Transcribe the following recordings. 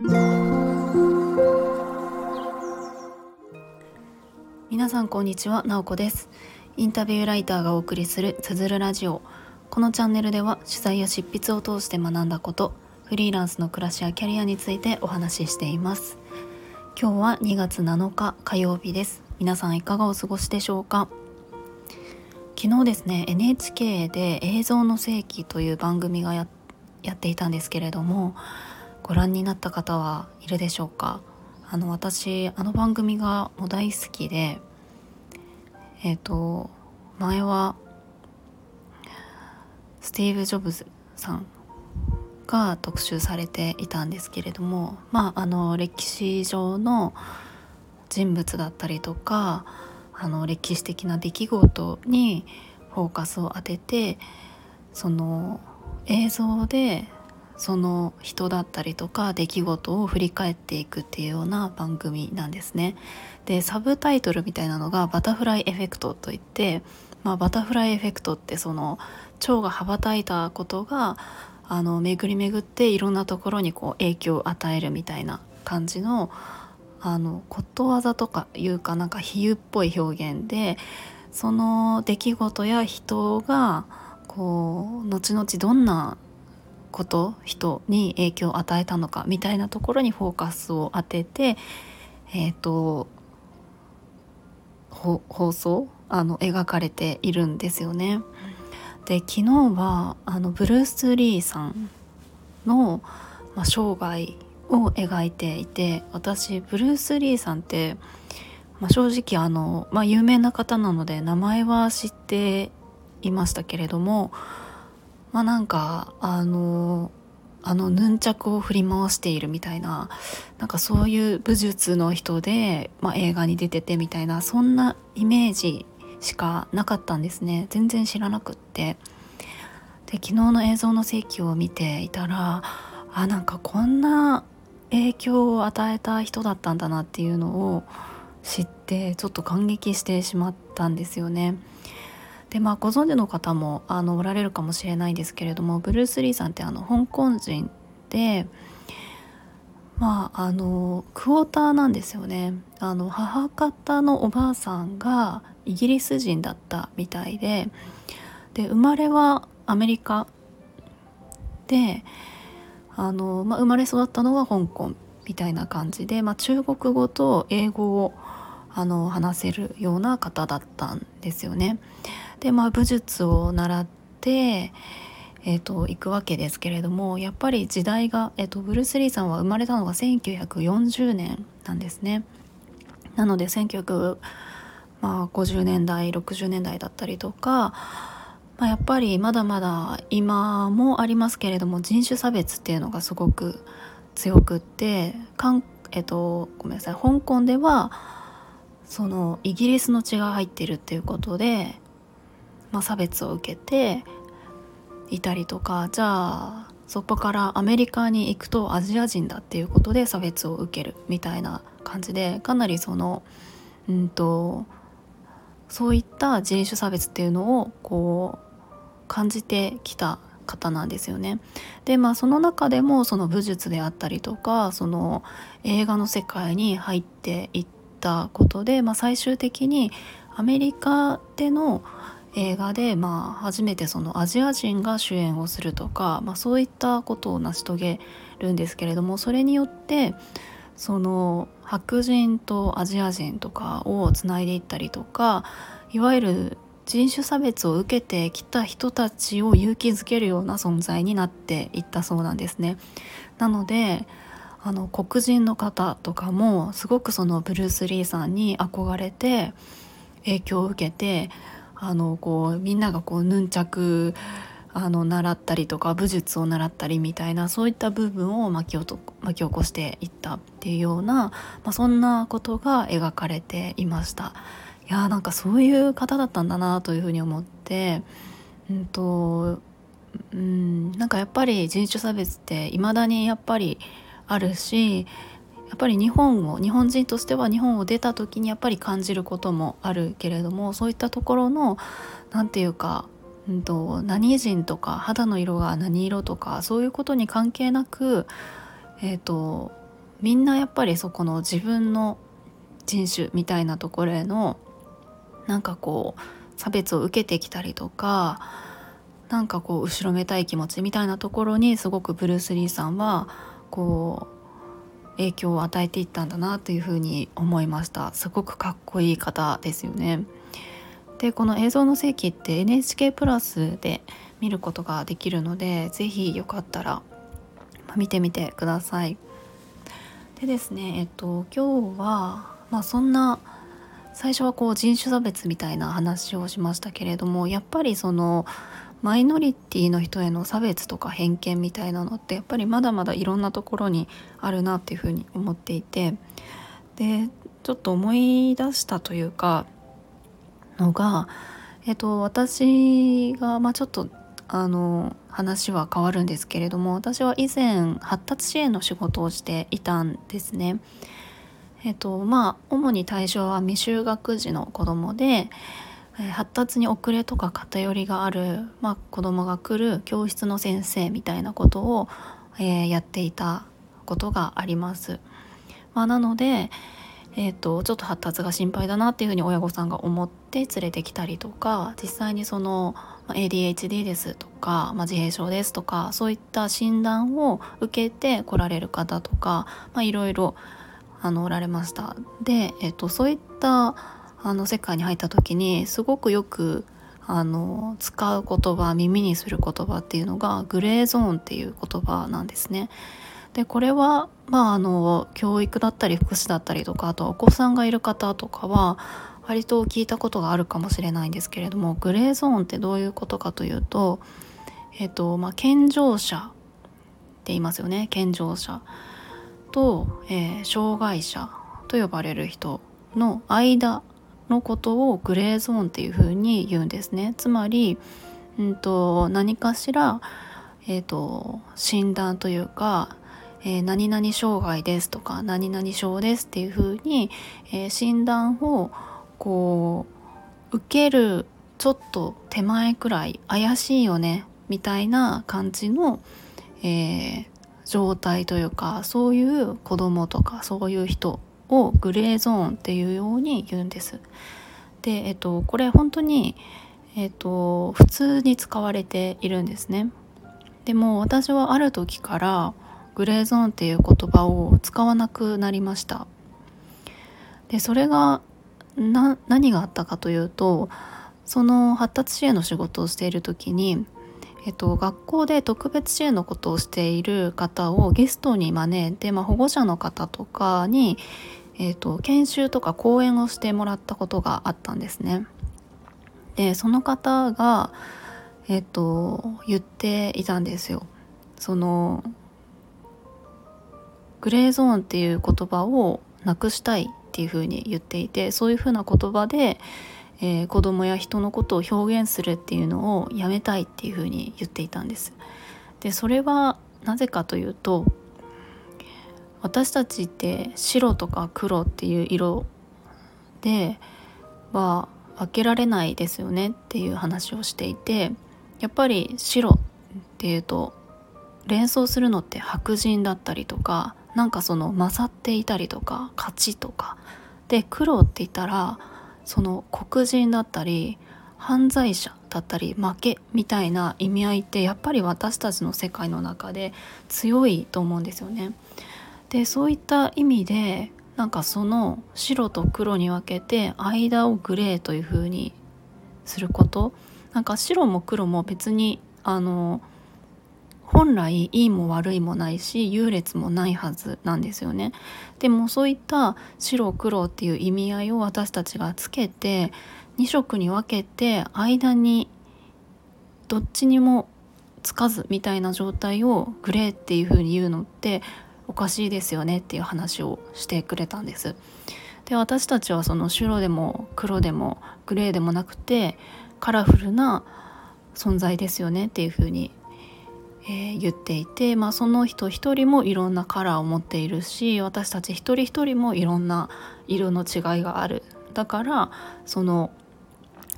皆さんこんにちは、なおこです。インタビューライターがお送りするつづるラジオ。このチャンネルでは取材や執筆を通して学んだことフリーランスの暮らしやキャリアについてお話ししています。今日は2月7日火曜日です。皆さんいかがお過ごしでしょうか？昨日ですね NHK で映像の世紀という番組がやっていたんですけれどもご覧になった方はいるでしょうか？あの私あの番組がもう大好きでえっ、ー、と前はスティーブ・ジョブズさんが特集されていたんですけれどもまああの歴史上の人物だったりとかあの歴史的な出来事にフォーカスを当ててその映像でその人だったりとか出来事を振り返っていくっていうような番組なんですね。でサブタイトルみたいなのが「バタフライエフェクト」といって、まあ、バタフライエフェクトってその蝶が羽ばたいたことがあの巡り巡っていろんなところにこう影響を与えるみたいな感じのあのことわざとかいうかなんか比喩っぽい表現でその出来事や人がこう後々どんなこと人に影響を与えたのかみたいなところにフォーカスを当てて、えーと、放送あの描かれているんですよね。で昨日はあのブルース・リーさんの、まあ、生涯を描いていて私ブルース・リーさんって、まあ、正直あの、まあ、有名な方なので名前は知っていましたけれどもまあなんかあのあのヌンチャクを振り回しているみたいななんかそういう武術の人で、まあ、映画に出ててみたいなそんなイメージしかなかったんですね全然知らなくってで昨日の映像の世紀を見ていたらあなんかこんな影響を与えた人だったんだなっていうのを知ってちょっと感激してしまったんですよね。でまあご存知の方もあのおられるかもしれないんですけれどもブルース・リーさんってあの香港人でまああのクォーターなんですよねあの母方のおばあさんがイギリス人だったみたいでで生まれはアメリカであの、まあ、生まれ育ったのは香港みたいな感じで、まあ、中国語と英語をあの話せるような方だったんですよね。でまあ武術を習って、えーと、行くわけですけれどもやっぱり時代が、えーと、ブルース・リーさんは生まれたのが1940年なんですね。なので1950年代60年代だったりとか、まあ、やっぱりまだまだ今もありますけれども人種差別っていうのがすごく強くってかん、えっと、ごめんなさい香港ではそのイギリスの血が入ってるっていうことでまあ、差別を受けていたりとかじゃあそこからアメリカに行くとアジア人だっていうことで差別を受けるみたいな感じでかなりそのうんとそういった人種差別っていうのをこう感じてきた方なんですよね。でまあその中でもその武術であったりとかその映画の世界に入っていったことで、まあ、最終的にアメリカでの映画で、まあ、初めてそのアジア人が主演をするとか、まあ、そういったことを成し遂げるんですけれどもそれによってその白人とアジア人とかをつないでいったりとかいわゆる人種差別を受けてきた人たちを勇気づけるような存在になっていったそうなんですね。なのであの黒人の方とかもすごくそのブルース・リーさんに憧れて影響を受けてあのこうみんながこうヌンチャクあの習ったりとか武術を習ったりみたいなそういった部分を巻き巻き起こしていったっていうような、まあ、そんなことが描かれていました。いやーなんかそういう方だったんだなというふうに思って、うんとうん、なんかやっぱり人種差別っていまだにやっぱりあるしやっぱり日本を日本人としては日本を出た時にやっぱり感じることもあるけれどもそういったところの何て言うか、うんと、何人とか肌の色が何色とかそういうことに関係なく、えーと、みんなやっぱりそこの自分の人種みたいなところへのなんかこう差別を受けてきたりとかなんかこう後ろめたい気持ちみたいなところにすごくブルース・リーさんはこう影響を与えていったんだなというふうに思いました。すごくかっこいい方ですよね。でこの映像の世紀って NHK プラスで見ることができるので是非よかったら見てみてください。でですねえっと今日はまあそんな最初はこう人種差別みたいな話をしましたけれどもやっぱりそのマイノリティの人への差別とか偏見みたいなのってやっぱりまだまだいろんなところにあるなっていうふうに思っていてでちょっと思い出したというかのが、えっと、私が、まあ、ちょっとあの話は変わるんですけれども私は以前発達支援の仕事をしていたんですね。えっとまあ主に対象は未就学児の子供で、え、発達に遅れとか偏りがある、まあ、子供が来る教室の先生みたいなことを、えー、やっていたことがあります。まあ、なので、えーと、ちょっと発達が心配だなっていうふうに親御さんが思って連れてきたりとか実際にその ADHD ですとか、まあ、自閉症ですとかそういった診断を受けて来られる方とか、まあ、いろいろあのおられましたで、えっと、そういったあの世界に入った時にすごくよくあの使う言葉耳にする言葉っていうのがグレーゾーンっていう言葉なんですね。でこれは、まあ、あの教育だったり福祉だったりとかあとお子さんがいる方とかは割と聞いたことがあるかもしれないんですけれどもグレーゾーンってどういうことかというと、えっとまあ、健常者って言いますよね健常者。と、えー、障害者と呼ばれる人の間のことをグレーゾーンっていうふうに言うんですね。つまり、うんと、何かしら、えーと、診断というか、えー、何々障害ですとか何々症ですっていうふうに、えー、診断をこう受けるちょっと手前くらい怪しいよねみたいな感じの、えー、状態というかそういう子供とかそういう人をグレーゾーンっていうように言うんです。で、えっと、これ本当に、えっと、普通に使われているんですね。でも私はある時からグレーゾーンっていう言葉を使わなくなりました。でそれが何があったかというとその発達支援の仕事をしている時にえっと、学校で特別支援のことをしている方をゲストに招いて、まあ、保護者の方とかに、えっと、研修とか講演をしてもらったことがあったんですね。でその方が、えっと、言っていたんですよ。そのグレーゾーンっていう言葉をなくしたいっていうふうに言っていてそういうふうな言葉でえー、子供や人のことを表現するっていうのをやめたいっていうふうに言っていたんです。でそれはなぜかというと私たちって白とか黒っていう色では分けられないですよねっていう話をしていてやっぱり白っていうと連想するのって白人だったりとかなんかその勝っていたりとか勝ちとかで黒って言ったらその黒人だったり犯罪者だったり負けみたいな意味合いってやっぱり私たちの世界の中で強いと思うんですよね。でそういった意味でなんかその白と黒に分けて間をグレーという風にすることなんか白も黒も別にあの本来いいも悪いもないし優劣もないはずなんですよね。でもそういった白黒っていう意味合いを私たちがつけて2色に分けて間にどっちにもつかずみたいな状態をグレーっていう風に言うのっておかしいですよねっていう話をしてくれたんです。で私たちはその白でも黒でもグレーでもなくてカラフルな存在ですよねっていう風にえー、言っていて、まあ、その人一人もいろんなカラーを持っているし私たち一人一人もいろんな色の違いがあるだからその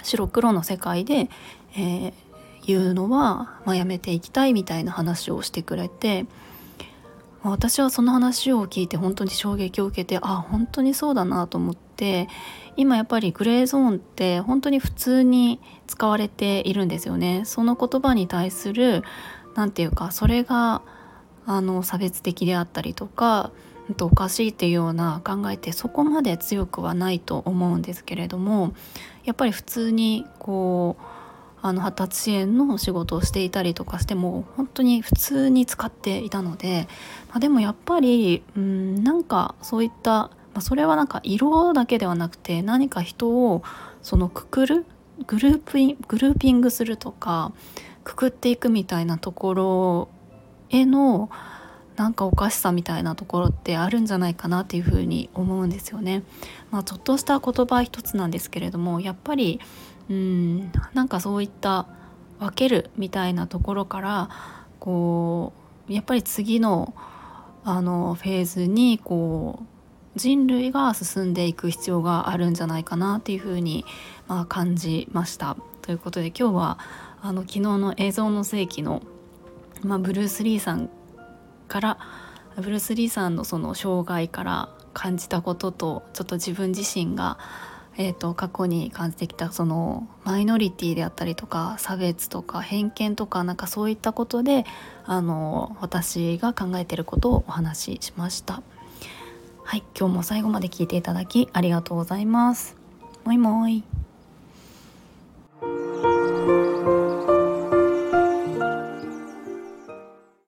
白黒の世界で、えー、言うのは、まあ、やめていきたいみたいな話をしてくれて私はその話を聞いて本当に衝撃を受けてあ本当にそうだなと思って今やっぱりグレーゾーンって本当に普通に使われているんですよね。その言葉に対する何て言うかそれがあの差別的であったりとかおかしいっていうような考えってそこまで強くはないと思うんですけれどもやっぱり普通にこうあの発達支援の仕事をしていたりとかしても本当に普通に使っていたので、まあ、でもやっぱりうんなんかそういった、まあ、それはなんか色だけではなくて何か人をそのくくるグループグルーピングするとかくくっていくみたいなところへのなんかおかしさみたいなところってあるんじゃないかなっていうふうに思うんですよね。まあ、ちょっとした言葉一つなんですけれどもやっぱりうんなんかそういった分けるみたいなところからこうやっぱり次のあのフェーズにこう人類が進んでいく必要があるんじゃないかなっていうふうに、まあ、感じました。ということで今日はあの昨日の映像の世紀の、まあ、ブルース・リーさんからブルース・リーさんのその障害から感じたこととちょっと自分自身がえーと、過去に感じてきたそのマイノリティであったりとか差別とか偏見とかなんかそういったことであの私が考えてることをお話ししました。はい今日も最後まで聞いていただきありがとうございます。もいもい。